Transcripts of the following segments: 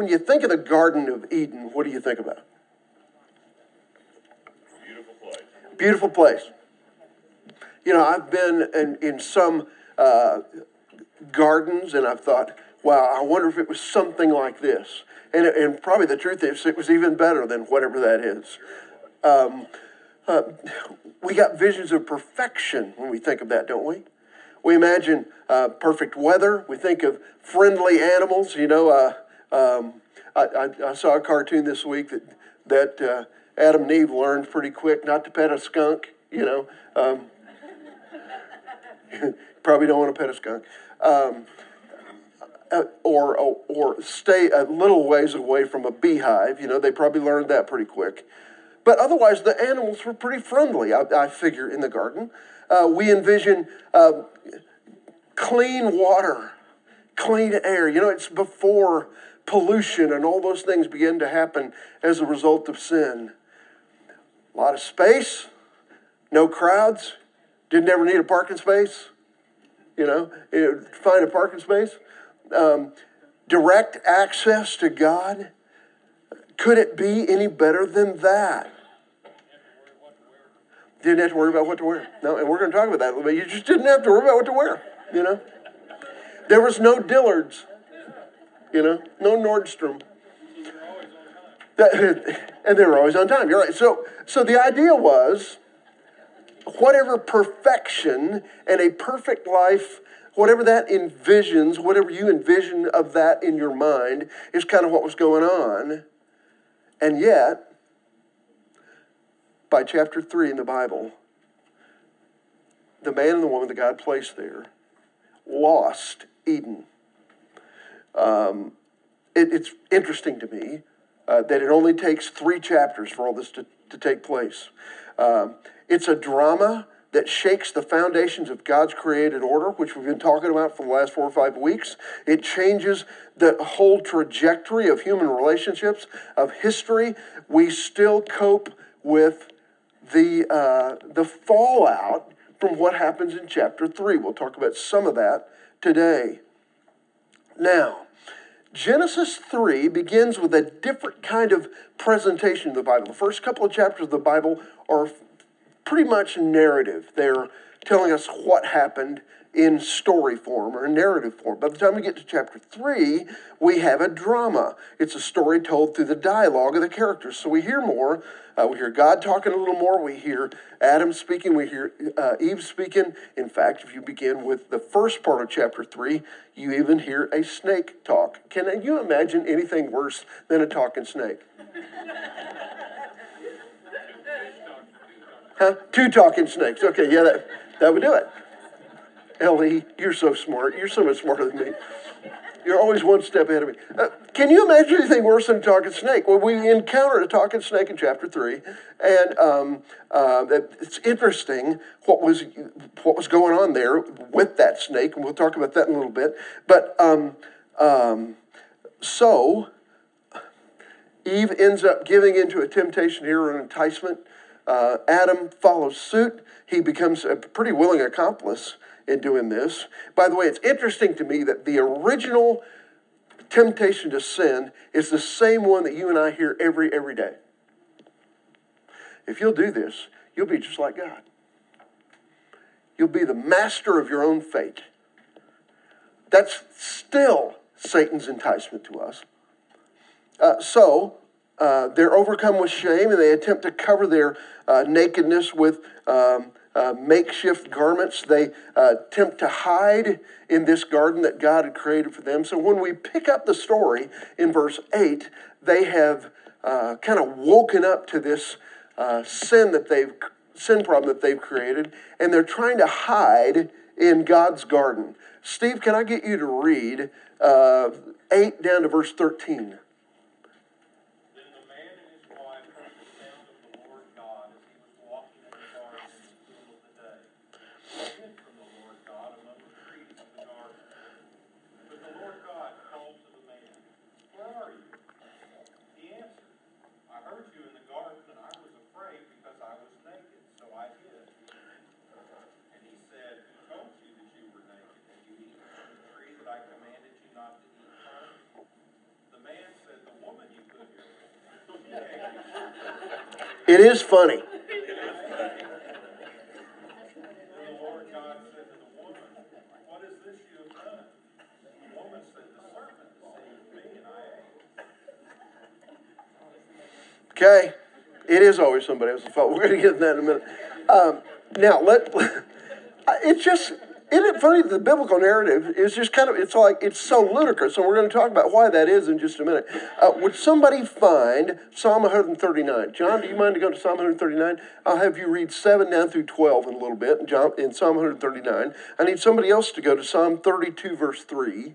when you think of the Garden of Eden, what do you think about? Beautiful place. Beautiful place. You know, I've been in, in some uh, gardens and I've thought, wow, I wonder if it was something like this. And, and probably the truth is, it was even better than whatever that is. Um, uh, we got visions of perfection when we think of that, don't we? We imagine uh, perfect weather. We think of friendly animals. You know, uh, um, I, I, I, saw a cartoon this week that that uh, Adam and Eve learned pretty quick not to pet a skunk. You know, um, probably don't want to pet a skunk. Um, uh, or, or, or stay a little ways away from a beehive. You know, they probably learned that pretty quick. But otherwise, the animals were pretty friendly, I, I figure, in the garden. Uh, we envision uh, clean water, clean air. You know, it's before pollution and all those things begin to happen as a result of sin. A lot of space, no crowds, didn't ever need a parking space. You know, find a parking space. Um, direct access to God. Could it be any better than that? Didn't have to worry about what to wear. No, and we're going to talk about that a little bit. You just didn't have to worry about what to wear, you know? There was no Dillards, you know, no Nordstrom. and they were always on time. You're right. So, so the idea was whatever perfection and a perfect life, whatever that envisions, whatever you envision of that in your mind, is kind of what was going on. And yet, by chapter 3 in the Bible, the man and the woman that God placed there lost Eden. Um, it, it's interesting to me uh, that it only takes three chapters for all this to, to take place. Um, it's a drama that shakes the foundations of God's created order, which we've been talking about for the last four or five weeks. It changes the whole trajectory of human relationships, of history. We still cope with the, uh, the fallout from what happens in chapter 3. We'll talk about some of that today. Now, Genesis 3 begins with a different kind of presentation of the Bible. The first couple of chapters of the Bible are pretty much narrative. They're telling us what happened in story form or narrative form. By the time we get to chapter 3, we have a drama. It's a story told through the dialogue of the characters. So we hear more. Uh, we hear God talking a little more. We hear Adam speaking. We hear uh, Eve speaking. In fact, if you begin with the first part of chapter 3, you even hear a snake talk. Can you imagine anything worse than a talking snake? Huh? Two talking snakes. Okay, yeah, that, that would do it. Ellie, you're so smart. You're so much smarter than me. You're always one step ahead of me. Uh, can you imagine anything worse than a talking snake? Well, we encountered a talking snake in chapter three, and um, uh, it's interesting what was what was going on there with that snake, and we'll talk about that in a little bit. But um, um, so Eve ends up giving into a temptation here, or an enticement. Uh, Adam follows suit. He becomes a pretty willing accomplice in doing this. By the way, it's interesting to me that the original temptation to sin is the same one that you and I hear every every day. If you'll do this, you'll be just like God. You'll be the master of your own fate. That's still Satan's enticement to us. Uh, so, uh, they're overcome with shame and they attempt to cover their uh, nakedness with um, uh, makeshift garments. They uh, attempt to hide in this garden that God had created for them. So when we pick up the story in verse 8, they have uh, kind of woken up to this uh, sin that they've sin problem that they've created, and they're trying to hide in God's garden. Steve, can I get you to read uh, 8 down to verse 13? And funny. Okay, it is always somebody else's fault. We're going to get to that in a minute. Um, now, let it's just isn't it funny? The biblical narrative is just kind of it's like it's so ludicrous, and we're going to talk about why that is in just a minute. Uh, would somebody find Psalm 139? John, do you mind to go to Psalm 139? I'll have you read seven down through 12 in a little bit. In, John, in Psalm 139, I need somebody else to go to Psalm 32, verse 3.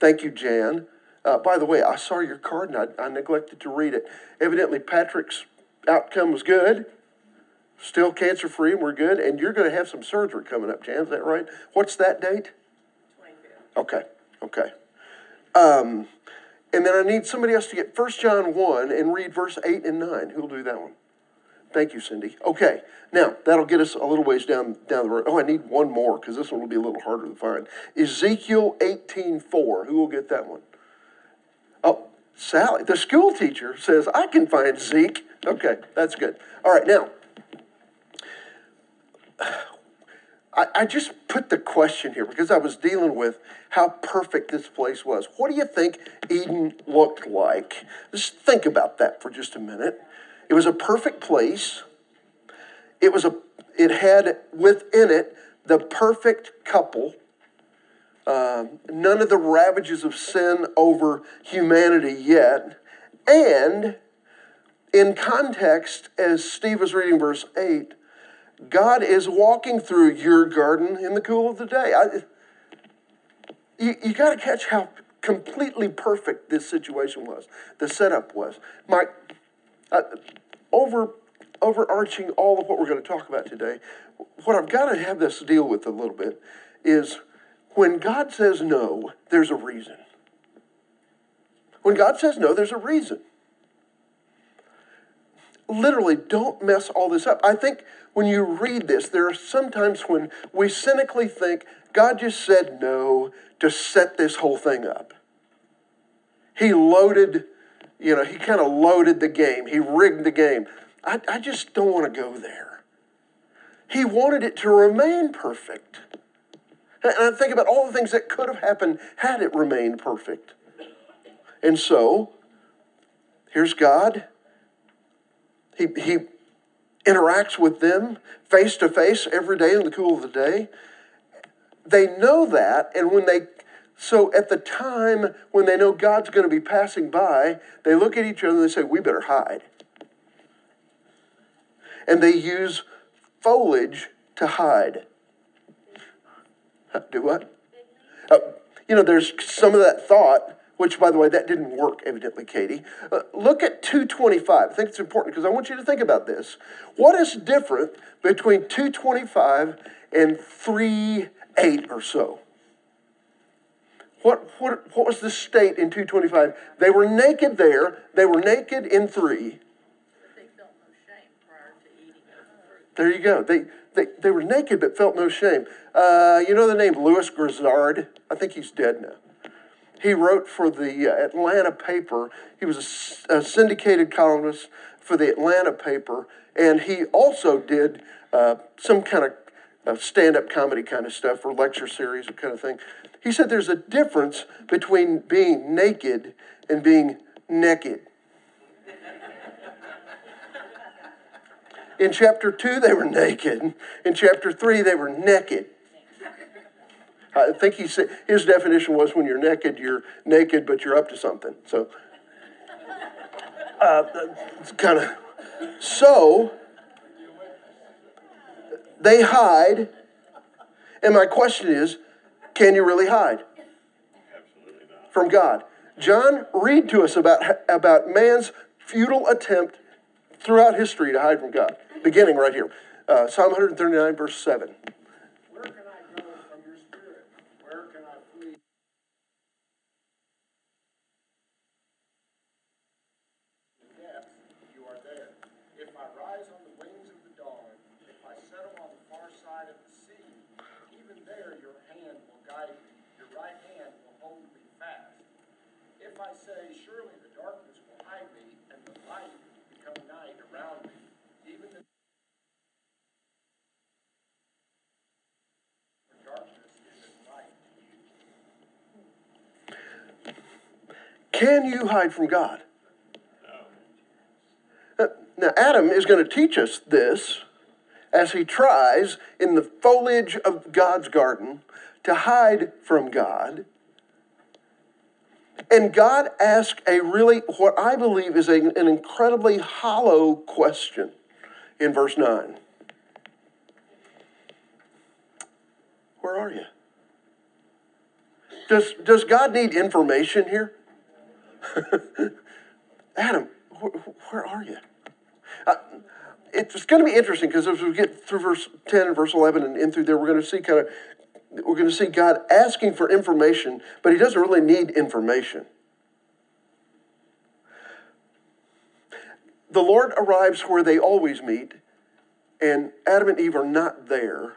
Thank you, Jan. Uh, by the way, I saw your card and I, I neglected to read it. Evidently, Patrick's outcome was good. Still cancer free, and we're good. And you're going to have some surgery coming up, Jan. Is that right? What's that date? 25th. Okay, okay. Um, and then I need somebody else to get 1 John 1 and read verse 8 and 9. Who'll do that one? Thank you, Cindy. Okay, now that'll get us a little ways down down the road. Oh, I need one more because this one will be a little harder to find. Ezekiel 18:4. Who will get that one? Oh, Sally, the school teacher says I can find Zeke. Okay, that's good. All right, now I, I just put the question here because I was dealing with how perfect this place was. What do you think Eden looked like? Just think about that for just a minute. It was a perfect place. It was a it had within it the perfect couple. Um, none of the ravages of sin over humanity yet. And in context, as Steve was reading verse 8, God is walking through your garden in the cool of the day. I, you you got to catch how completely perfect this situation was, the setup was. My, uh, over, overarching all of what we're going to talk about today, what I've got to have this deal with a little bit is when God says no, there's a reason. When God says no, there's a reason literally don't mess all this up. I think when you read this, there are sometimes when we cynically think God just said no to set this whole thing up. He loaded, you know, he kind of loaded the game, he rigged the game. I, I just don't want to go there. He wanted it to remain perfect. And I think about all the things that could have happened had it remained perfect. And so, here's God he, he interacts with them face to face every day in the cool of the day. They know that, and when they so at the time when they know God's going to be passing by, they look at each other and they say, We better hide. And they use foliage to hide. Do what? Uh, you know, there's some of that thought which, by the way, that didn't work, evidently, Katie. Uh, look at 225. I think it's important because I want you to think about this. What is different between 225 and 3 8 or so? What, what, what was the state in 225? They were naked there, they were naked in 3. They felt no shame prior to eating of. There you go. They, they, they were naked but felt no shame. Uh, you know the name Lewis Grizzard? I think he's dead now. He wrote for the uh, Atlanta paper. He was a, a syndicated columnist for the Atlanta paper, and he also did uh, some kind of uh, stand up comedy kind of stuff or lecture series or kind of thing. He said there's a difference between being naked and being naked. In chapter 2, they were naked. In chapter 3, they were naked. I think he said his definition was when you're naked, you're naked, but you're up to something. So uh, it's kind of so they hide. And my question is, can you really hide from God? John, read to us about about man's futile attempt throughout history to hide from God. Beginning right here, uh, Psalm 139, verse 7. say, Surely the darkness will hide me, and the light become night around me. Even the darkness is as light. Can you hide from God? Uh, now, Adam is going to teach us this as he tries in the foliage of God's garden to hide from God and God asks a really, what I believe is a, an incredibly hollow question in verse 9 Where are you? Does, does God need information here? Adam, wh- where are you? Uh, it's going to be interesting because as we get through verse 10 and verse 11 and in through there, we're going to see kind of, we're going to see God asking for information, but he doesn't really need information. The Lord arrives where they always meet, and Adam and Eve are not there.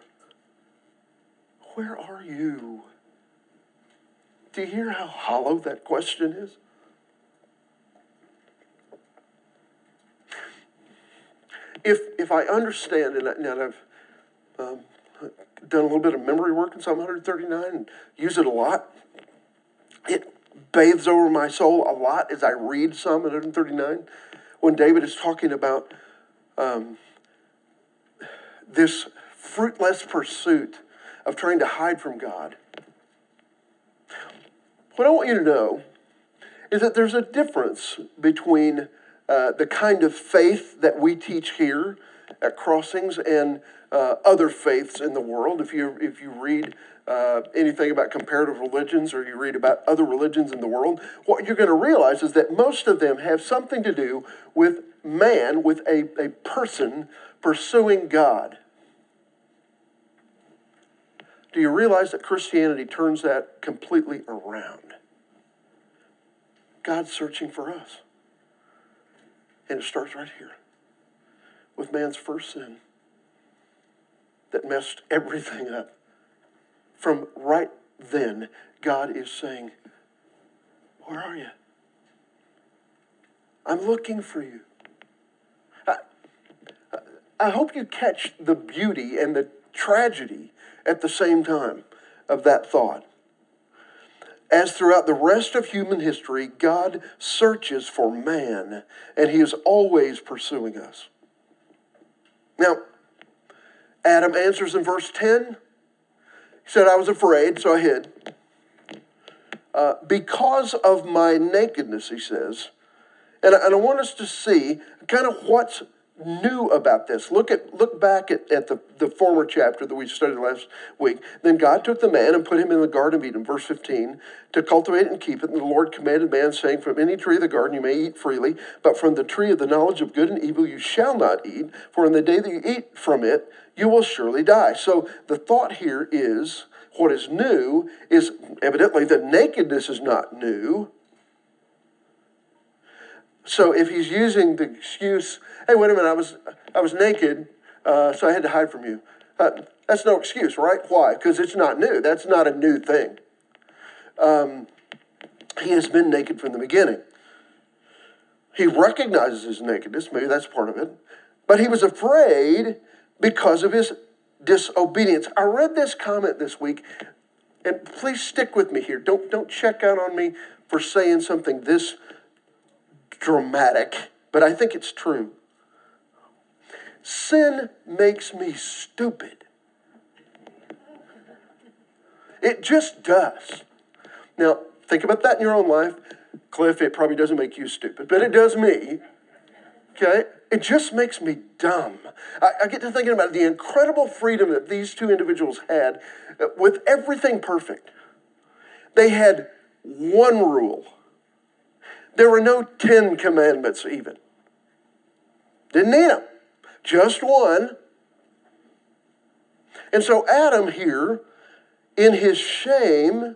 Where are you? Do you hear how hollow that question is? If, if I understand, and, I, and I've um, done a little bit of memory work in Psalm 139 and use it a lot, it bathes over my soul a lot as I read Psalm 139 when David is talking about um, this fruitless pursuit of trying to hide from God. What I want you to know is that there's a difference between uh, the kind of faith that we teach here at Crossings and uh, other faiths in the world. If you if you read uh, anything about comparative religions or you read about other religions in the world, what you're going to realize is that most of them have something to do with man, with a, a person pursuing God. Do you realize that Christianity turns that completely around? God's searching for us. And it starts right here with man's first sin that messed everything up. From right then, God is saying, Where are you? I'm looking for you. I, I hope you catch the beauty and the tragedy at the same time of that thought. As throughout the rest of human history, God searches for man, and he is always pursuing us. Now, Adam answers in verse 10. He said, I was afraid, so I hid. Uh, because of my nakedness, he says. And, I- and I want us to see kind of what's new about this. Look at look back at, at the, the former chapter that we studied last week. Then God took the man and put him in the garden of Eden, verse 15, to cultivate and keep it. And the Lord commanded man, saying, From any tree of the garden you may eat freely, but from the tree of the knowledge of good and evil you shall not eat, for in the day that you eat from it, you will surely die. So the thought here is what is new is evidently the nakedness is not new. So if he's using the excuse, hey, wait a minute, I was, I was naked, uh, so I had to hide from you. Uh, that's no excuse, right? Why? Because it's not new. That's not a new thing. Um, he has been naked from the beginning. He recognizes his nakedness, maybe that's part of it, but he was afraid because of his disobedience. I read this comment this week, and please stick with me here. Don't, don't check out on me for saying something this dramatic, but I think it's true. Sin makes me stupid. It just does. Now, think about that in your own life. Cliff, it probably doesn't make you stupid, but it does me. Okay? It just makes me dumb. I, I get to thinking about the incredible freedom that these two individuals had uh, with everything perfect. They had one rule. There were no Ten Commandments, even. Didn't need them. Just one. And so Adam here, in his shame,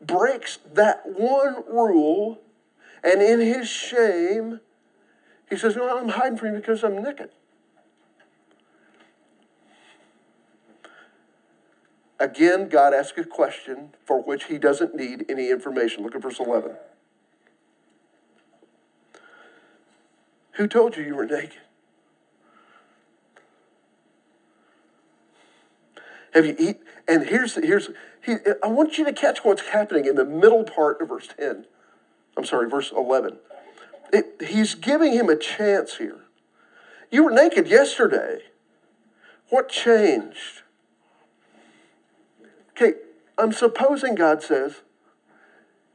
breaks that one rule, and in his shame, he says, No, I'm hiding from you because I'm naked. Again, God asks a question for which he doesn't need any information. Look at verse 11. Who told you you were naked? Have you eat? And here's here's he, I want you to catch what's happening in the middle part of verse 10. I'm sorry, verse 11. It, he's giving him a chance here. You were naked yesterday. What changed? Okay, I'm supposing God says,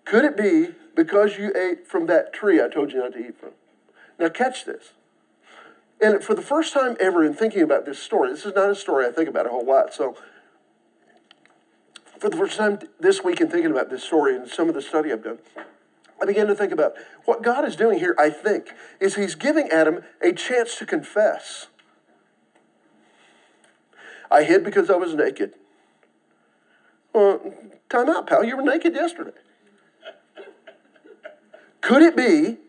could it be because you ate from that tree I told you not to eat from? Now, catch this. And for the first time ever in thinking about this story, this is not a story I think about a whole lot. So, for the first time this week in thinking about this story and some of the study I've done, I began to think about what God is doing here, I think, is He's giving Adam a chance to confess. I hid because I was naked. Well, time out, pal. You were naked yesterday. Could it be?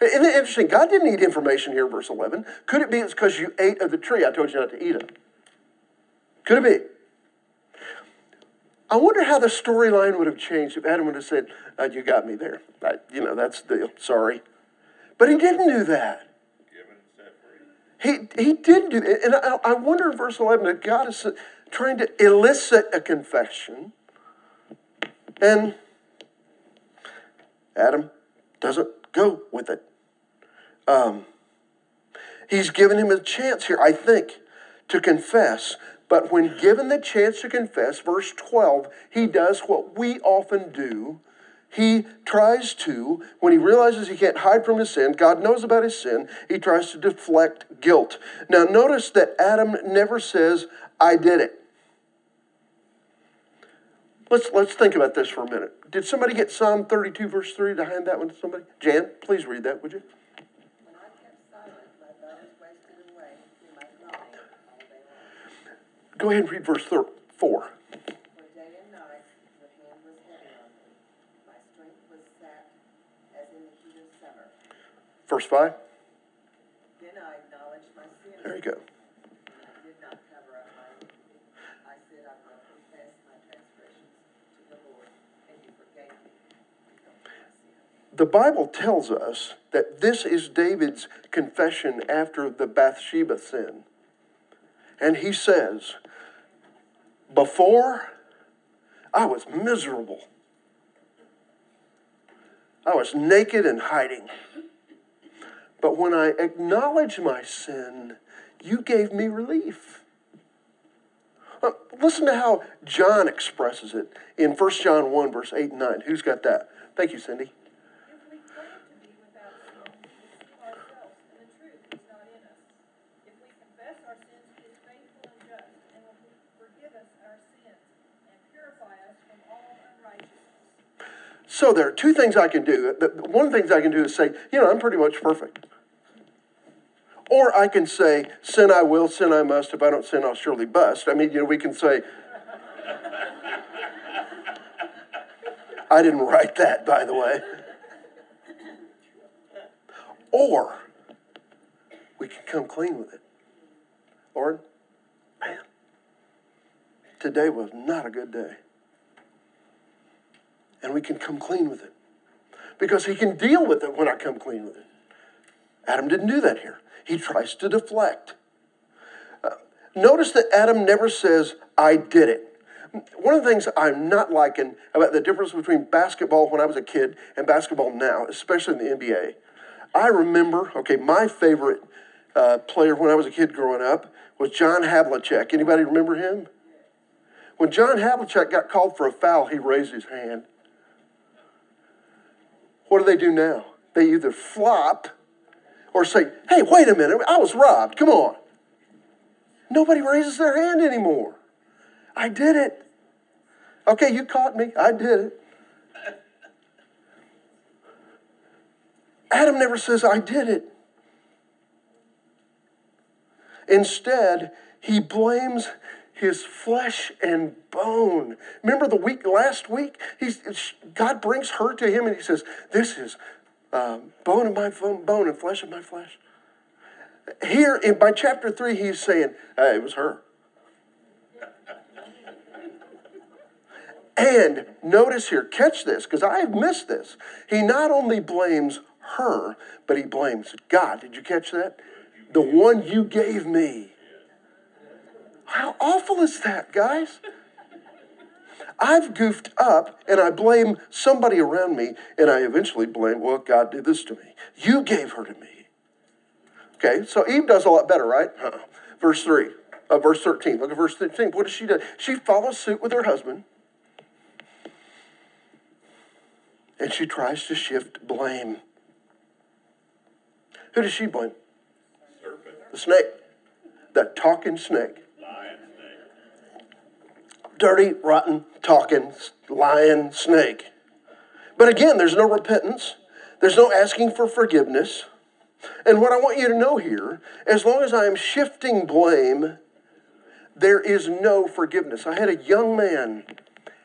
Isn't it interesting? God didn't need information here verse 11. Could it be it's because you ate of the tree I told you not to eat of? Could it be? I wonder how the storyline would have changed if Adam would have said, uh, You got me there. I, you know, that's the deal. Sorry. But he didn't do that. He, he didn't do that. And I, I wonder in verse 11 that God is trying to elicit a confession. And Adam doesn't go with it. Um, he's given him a chance here, I think, to confess. But when given the chance to confess, verse 12, he does what we often do. He tries to, when he realizes he can't hide from his sin, God knows about his sin, he tries to deflect guilt. Now, notice that Adam never says, I did it. Let's, let's think about this for a minute. Did somebody get Psalm 32, verse 3 to hand that one to somebody? Jan, please read that, would you? When I kept silent, my bones wasted away through my groaning all day long. Go ahead and read verse thir- 4. For day and night your hand was heavy on me. My strength was sapped as in the heat of summer. Verse 5. Then I acknowledged my sin. There you go. And I did not cover up my. I said, I will confess my transgressions to the Lord, and you forgave me because of my sin. The Bible tells us that this is David's confession after the Bathsheba sin. And he says, Before I was miserable, I was naked and hiding. But when I acknowledged my sin, you gave me relief. Uh, listen to how John expresses it in 1 John 1, verse 8 and 9. Who's got that? Thank you, Cindy. If we claim to be without sin, we deceive ourselves, and the truth is not in us. If we confess our sins, he is faithful and just, and will forgive us our sins, and purify us from all unrighteousness. So there are two things I can do. One of the things I can do is say, you know, I'm pretty much perfect. Or I can say, sin I will, sin I must. If I don't sin, I'll surely bust. I mean, you know, we can say, I didn't write that, by the way. Or we can come clean with it. Lord, man, today was not a good day and we can come clean with it. Because he can deal with it when I come clean with it. Adam didn't do that here. He tries to deflect. Uh, notice that Adam never says, I did it. One of the things I'm not liking about the difference between basketball when I was a kid and basketball now, especially in the NBA, I remember, okay, my favorite uh, player when I was a kid growing up was John Havlicek. Anybody remember him? When John Havlicek got called for a foul, he raised his hand. What do they do now? They either flop or say, hey, wait a minute, I was robbed. Come on. Nobody raises their hand anymore. I did it. Okay, you caught me. I did it. Adam never says, I did it. Instead, he blames his flesh and bone. Remember the week last week? He's, God brings her to him and he says, This is uh, bone of my bone, and flesh of my flesh. Here in by chapter three, he's saying, uh, It was her. And notice here, catch this, because I have missed this. He not only blames her, but he blames God. Did you catch that? The one you gave me. How awful is that, guys? I've goofed up and I blame somebody around me, and I eventually blame, well, God did this to me. You gave her to me. Okay, so Eve does a lot better, right? Uh-uh. Verse 3, uh, verse 13. Look at verse 13. What does she do? She follows suit with her husband, and she tries to shift blame. Who does she blame? Serpent, The snake. That talking snake. Dirty, rotten, talking, lying snake. But again, there's no repentance, there's no asking for forgiveness. And what I want you to know here, as long as I am shifting blame, there is no forgiveness. I had a young man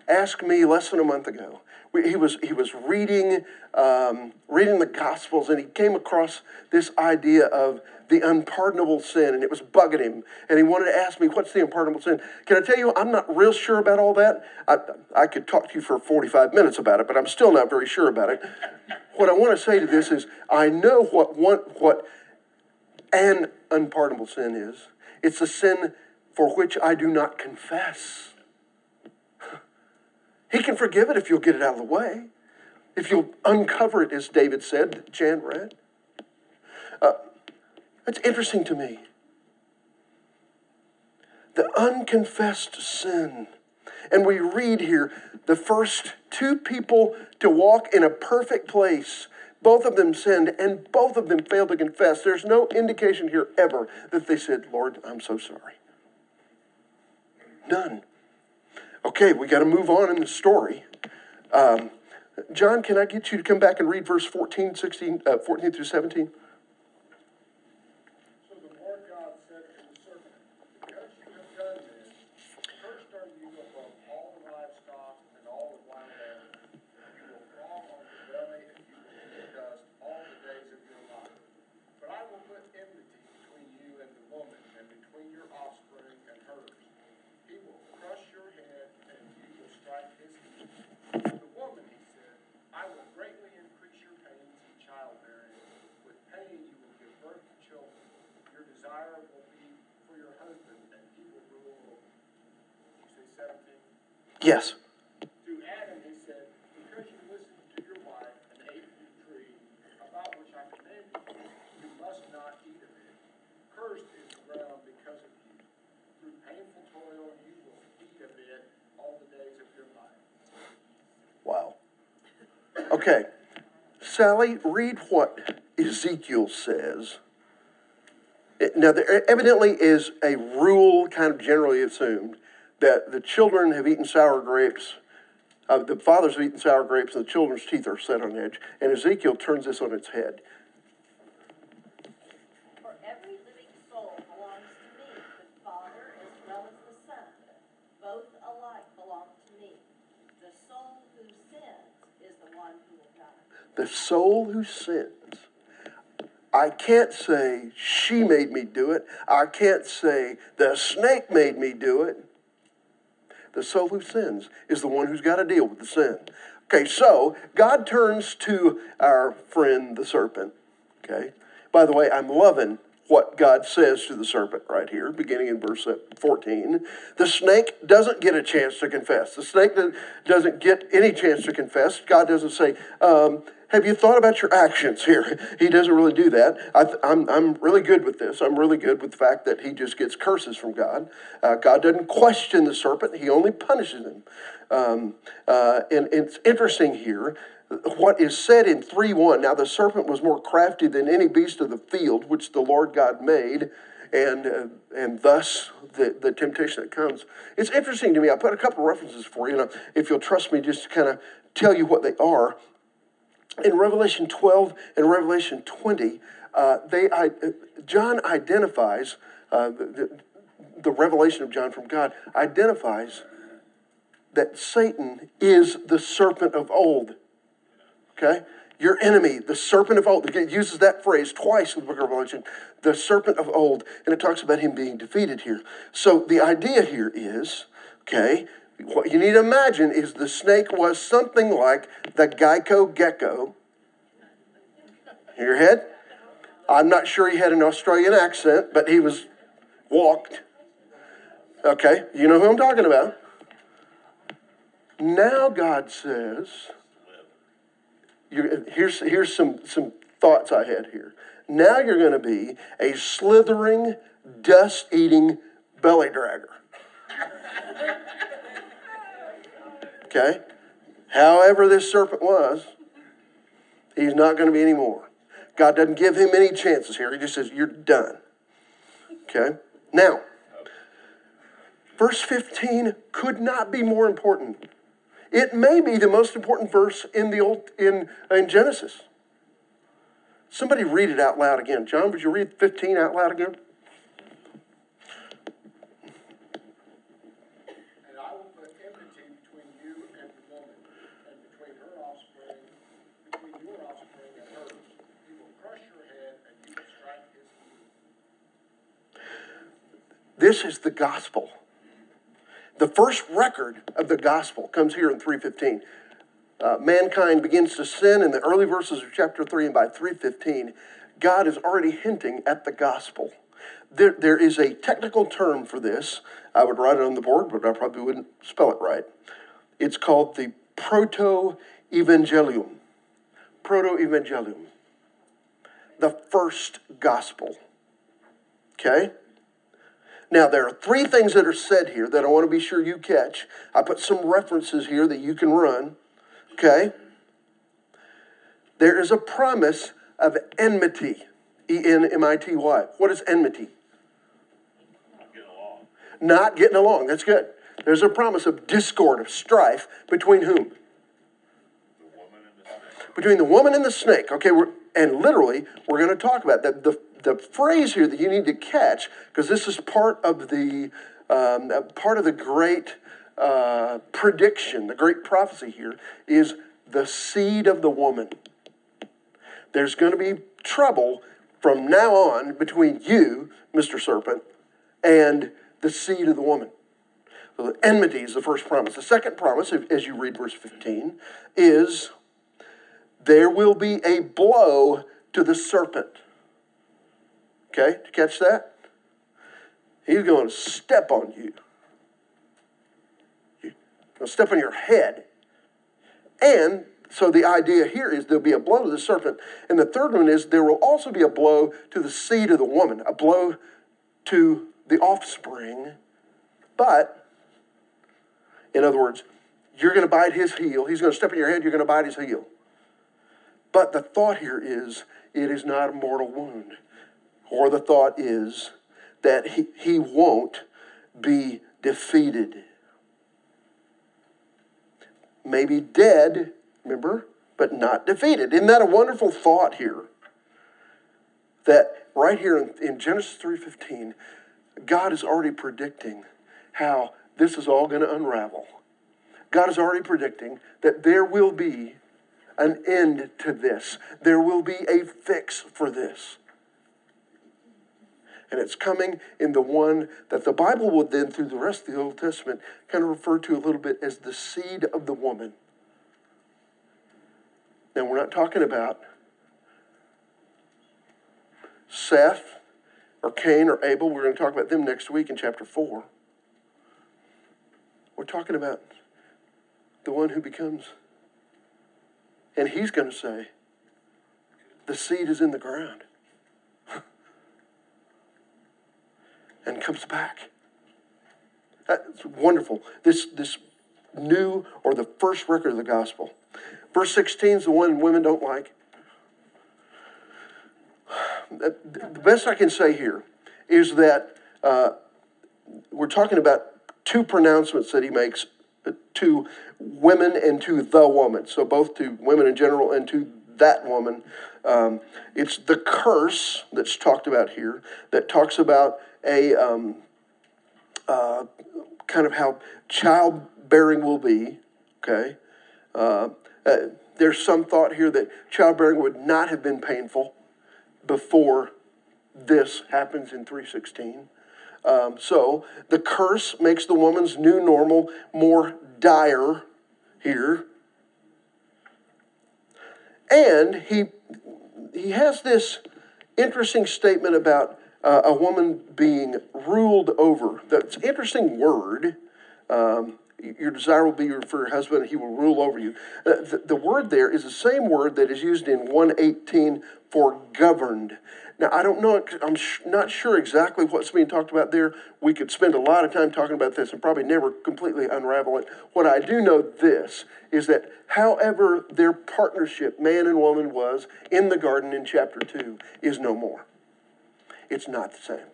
ask me less than a month ago. He was, he was reading, um, reading the Gospels, and he came across this idea of the unpardonable sin, and it was bugging him. And he wanted to ask me, What's the unpardonable sin? Can I tell you, I'm not real sure about all that. I, I could talk to you for 45 minutes about it, but I'm still not very sure about it. What I want to say to this is, I know what, one, what an unpardonable sin is. It's a sin for which I do not confess. He can forgive it if you'll get it out of the way. If you'll uncover it, as David said, Jan read. Uh, that's interesting to me. The unconfessed sin. And we read here the first two people to walk in a perfect place. Both of them sinned and both of them failed to confess. There's no indication here ever that they said, Lord, I'm so sorry. None. Okay, we got to move on in the story. Um, John, can I get you to come back and read verse 14, 16, uh, 14 through 17? So the Lord God said to the serpent, Because you have done this, cursed are you above all the livestock and all the wild animals. You will crawl on your belly and you will eat dust all the days of your life. But I will put enmity between you and the woman, and between your offspring and hers. He will crush your head, and you will strike his heel. The woman, he said, I will greatly increase your pains in childbearing. With pain you will give birth to children. Your desire will be for your husband, and he will rule over you. You say seventeen? Yes. To Adam he said, Because you listened to your wife and ate of the tree about which I commanded you, you must not eat of it. Cursed is the ground because of you. Through painful toil you will eat of it all the days of your life. Wow. Okay. Sally, read what Ezekiel says. Now, there evidently is a rule kind of generally assumed that the children have eaten sour grapes, uh, the fathers have eaten sour grapes, and the children's teeth are set on edge. And Ezekiel turns this on its head. For every living soul belongs to me, the Father as well as the Son. Both alike belong to me. The soul who sins is the one who will die. The soul who sins. I can't say she made me do it. I can't say the snake made me do it. The soul who sins is the one who's got to deal with the sin. Okay, so God turns to our friend the serpent. Okay, by the way, I'm loving what God says to the serpent right here, beginning in verse 14. The snake doesn't get a chance to confess. The snake doesn't get any chance to confess. God doesn't say, um, have you thought about your actions here? He doesn't really do that. I th- I'm, I'm really good with this. I'm really good with the fact that he just gets curses from God. Uh, God doesn't question the serpent, he only punishes him. Um, uh, and it's interesting here what is said in 3 1 Now the serpent was more crafty than any beast of the field which the Lord God made. And, uh, and thus the, the temptation that comes. It's interesting to me. I put a couple references for you, if you'll trust me, just to kind of tell you what they are in Revelation 12 and Revelation 20, uh, they, I, John identifies, uh, the, the, revelation of John from God identifies that Satan is the serpent of old. Okay? Your enemy, the serpent of old. It uses that phrase twice in the book of Revelation, the serpent of old, and it talks about him being defeated here. So the idea here is, okay, what you need to imagine is the snake was something like the Geico gecko. In your head? I'm not sure he had an Australian accent, but he was walked. Okay, you know who I'm talking about. Now God says, here's, here's some, some thoughts I had here. Now you're going to be a slithering, dust eating belly dragger. Okay? However, this serpent was, he's not going to be anymore. God doesn't give him any chances here. He just says, You're done. Okay? Now, verse 15 could not be more important. It may be the most important verse in the old in, in Genesis. Somebody read it out loud again. John, would you read 15 out loud again? And I will put enmity between you and the woman, and between her offspring, between your offspring and hers. He will crush your head, and you will strike his heel. This is the gospel. The first record of the gospel comes here in 315. Uh, mankind begins to sin in the early verses of chapter 3, and by 315, God is already hinting at the gospel. There, there is a technical term for this. I would write it on the board, but I probably wouldn't spell it right. It's called the proto evangelium. Proto evangelium. The first gospel. Okay? Now, there are three things that are said here that I want to be sure you catch. I put some references here that you can run. Okay? There is a promise of enmity. E N M I T Y. What is enmity? Get along. Not getting along. That's good. There's a promise of discord, of strife between whom? The woman and the snake. between the woman and the snake. Okay, we're, and literally, we're going to talk about that. The, the phrase here that you need to catch, because this is part of the um, part of the great uh, prediction, the great prophecy here, is the seed of the woman. There's going to be trouble from now on between you, Mr. Serpent, and the seed of the woman. So the enmity is the first promise. The second promise, as you read verse 15, is there will be a blow to the serpent. Okay, you catch that? He's going to step on you. He's going to step on your head. And so the idea here is there'll be a blow to the serpent. And the third one is there will also be a blow to the seed of the woman, a blow to the offspring. But, in other words, you're going to bite his heel. He's going to step on your head, you're going to bite his heel. But the thought here is it is not a mortal wound. Or the thought is that he, he won't be defeated. Maybe dead, remember, but not defeated. Isn't that a wonderful thought here? That right here in, in Genesis 3:15, God is already predicting how this is all going to unravel. God is already predicting that there will be an end to this. There will be a fix for this. And it's coming in the one that the Bible would then, through the rest of the Old Testament, kind of refer to a little bit as the seed of the woman. Now, we're not talking about Seth or Cain or Abel. We're going to talk about them next week in chapter 4. We're talking about the one who becomes, and he's going to say, the seed is in the ground. And comes back. That's wonderful. This, this new or the first record of the gospel. Verse 16 is the one women don't like. The best I can say here is that uh, we're talking about two pronouncements that he makes uh, to women and to the woman. So both to women in general and to that woman. Um, it's the curse that's talked about here that talks about a um, uh, kind of how childbearing will be. Okay, uh, uh, there's some thought here that childbearing would not have been painful before this happens in 316. Um, so the curse makes the woman's new normal more dire here. And he he has this interesting statement about uh, a woman being ruled over. That's an interesting word. Um, Your desire will be for your husband, and he will rule over you. Uh, the, the word there is the same word that is used in 118 for governed. Now, I don't know, I'm sh- not sure exactly what's being talked about there. We could spend a lot of time talking about this and probably never completely unravel it. What I do know this is that however their partnership, man and woman, was in the garden in chapter 2, is no more. It's not the same.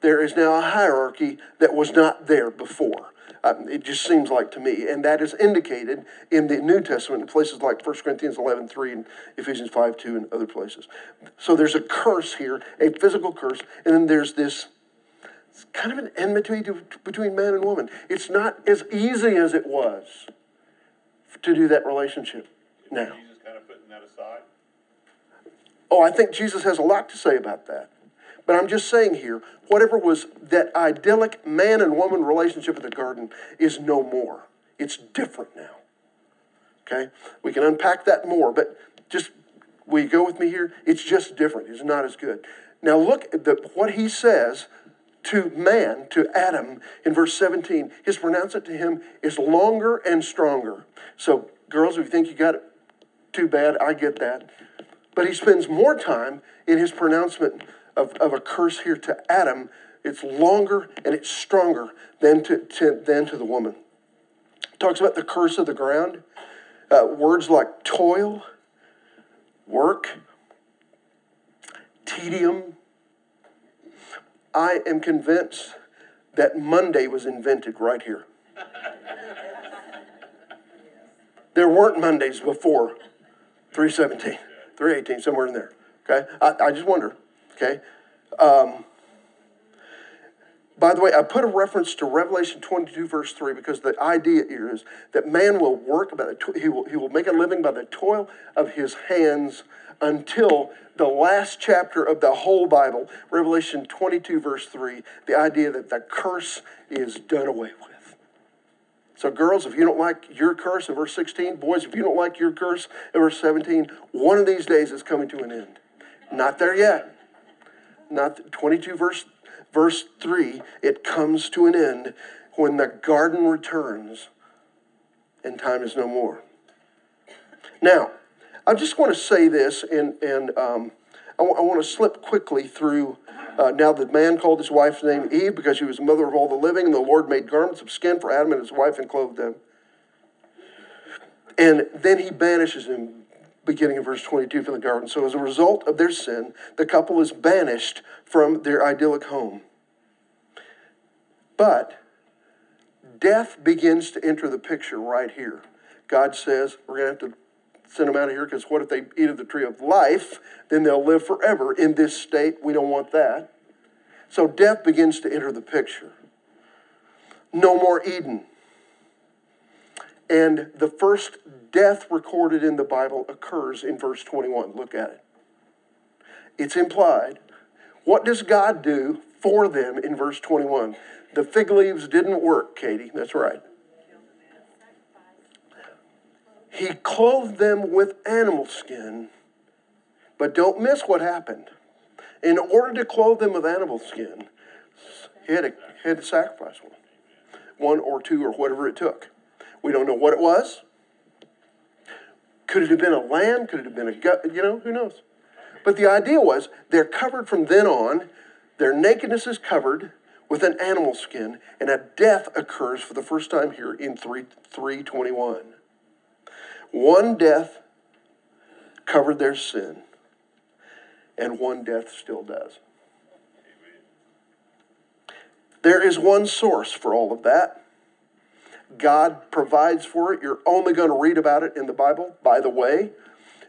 There is now a hierarchy that was not there before. Um, it just seems like to me, and that is indicated in the New Testament in places like 1 Corinthians 11 3 and Ephesians 5 2 and other places. So there's a curse here, a physical curse, and then there's this it's kind of an enmity to, between man and woman. It's not as easy as it was to do that relationship now. Jesus kind of putting that aside? Oh, I think Jesus has a lot to say about that. But I'm just saying here, whatever was that idyllic man and woman relationship in the garden is no more. It's different now. Okay? We can unpack that more, but just, will you go with me here? It's just different. It's not as good. Now look at the, what he says to man, to Adam, in verse 17. His pronouncement to him is longer and stronger. So, girls, if you think you got it too bad, I get that. But he spends more time in his pronouncement of, of a curse here to Adam. It's longer and it's stronger than to, to, than to the woman. Talks about the curse of the ground. Uh, words like toil, work, tedium. I am convinced that Monday was invented right here. There weren't Mondays before 317, 318, somewhere in there. Okay? I, I just wonder. Okay? Um, by the way, I put a reference to Revelation 22, verse 3, because the idea here is that man will work by the to- he will, he will make a living by the toil of his hands until the last chapter of the whole Bible, Revelation 22, verse 3, the idea that the curse is done away with. So, girls, if you don't like your curse in verse 16, boys, if you don't like your curse in verse 17, one of these days is coming to an end. Not there yet. Not 22 verse verse 3, it comes to an end when the garden returns and time is no more. Now, I just want to say this, and, and um, I, w- I want to slip quickly through. Uh, now, the man called his wife's name Eve because she was the mother of all the living, and the Lord made garments of skin for Adam and his wife and clothed them. And then he banishes him, beginning in verse 22 from the garden. So, as a result of their sin, the couple is banished from their idyllic home. But death begins to enter the picture right here. God says, We're going to have to send them out of here because what if they eat of the tree of life? Then they'll live forever in this state. We don't want that. So death begins to enter the picture. No more Eden. And the first death recorded in the Bible occurs in verse 21. Look at it. It's implied. What does God do for them in verse 21? The fig leaves didn't work, Katie. That's right. He clothed them with animal skin, but don't miss what happened. In order to clothe them with animal skin, he had to, he had to sacrifice one, one or two or whatever it took. We don't know what it was. Could it have been a lamb? Could it have been a goat? You know, who knows? But the idea was they're covered from then on. Their nakedness is covered with an animal skin, and a death occurs for the first time here in 3, 321. One death covered their sin, and one death still does. There is one source for all of that. God provides for it. You're only going to read about it in the Bible. By the way,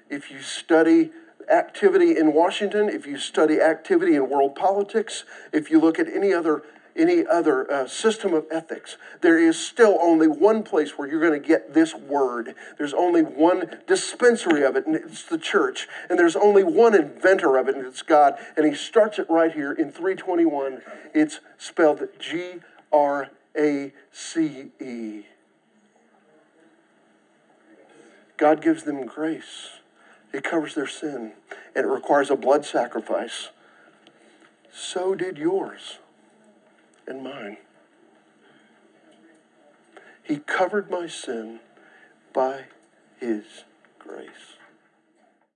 if you study activity in Washington, if you study activity in world politics, if you look at any other any other uh, system of ethics, there is still only one place where you're going to get this word. There's only one dispensary of it, and it's the church. And there's only one inventor of it, and it's God. And he starts it right here in 321. It's spelled G R A C E. God gives them grace. It covers their sin, and it requires a blood sacrifice. So did yours and mine. He covered my sin by His grace.